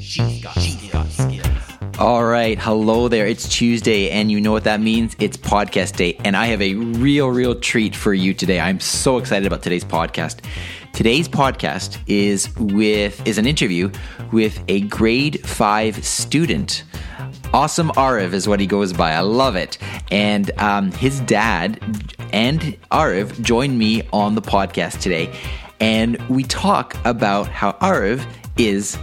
She's got, skills. All right, hello there. It's Tuesday, and you know what that means? It's podcast day, and I have a real, real treat for you today. I'm so excited about today's podcast. Today's podcast is with is an interview with a grade five student. Awesome Ariv is what he goes by. I love it. And um, his dad and Ariv joined me on the podcast today, and we talk about how Ariv is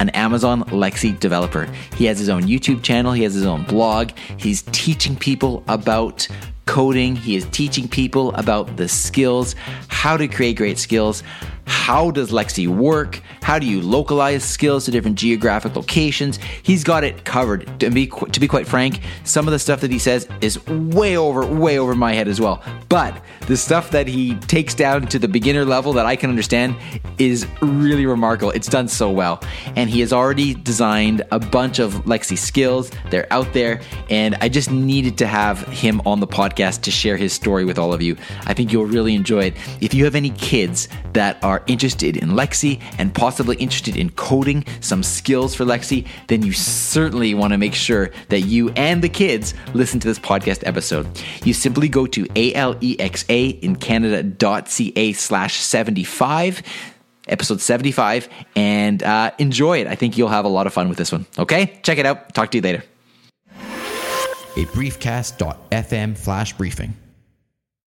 an Amazon Alexa developer. He has his own YouTube channel, he has his own blog. He's teaching people about coding, he is teaching people about the skills, how to create great skills. How does Alexa work? How do you localize skills to different geographic locations? He's got it covered. To be, to be quite frank, some of the stuff that he says is way over, way over my head as well. But the stuff that he takes down to the beginner level that I can understand is really remarkable. It's done so well. And he has already designed a bunch of Alexa skills. They're out there. And I just needed to have him on the podcast to share his story with all of you. I think you'll really enjoy it. If you have any kids that are interested in Alexa and possibly interested in coding some skills for Alexa, then you certainly want to make sure that you and the kids listen to this podcast episode. You simply go to alexa in canada.ca slash 75 episode 75 and uh, enjoy it. I think you'll have a lot of fun with this one. Okay? Check it out. Talk to you later. A briefcast.fm flash briefing.